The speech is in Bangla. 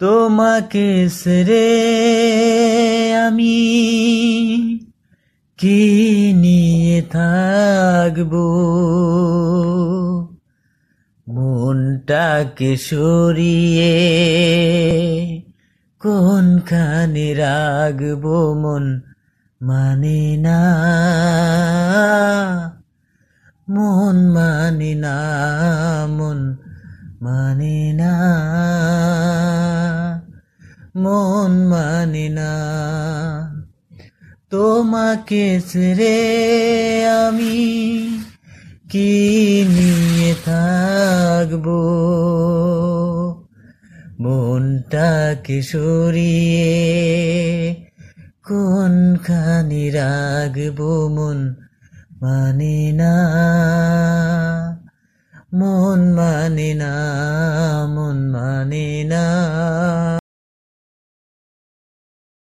তোমাকে সেরে আমি কি নিয়ে থাকব? মনটাকে সরিয়ে কোনখানে রাখব? মন মানে না, মন মানে না, মন মানে না। মন মানে না। তোমাকে ছেড়ে আমি কি নিয়ে থাকব? মনটাকে সরিয়ে কোনখানি রাখব? মন মানে না। মন মানে না, মন মানে না।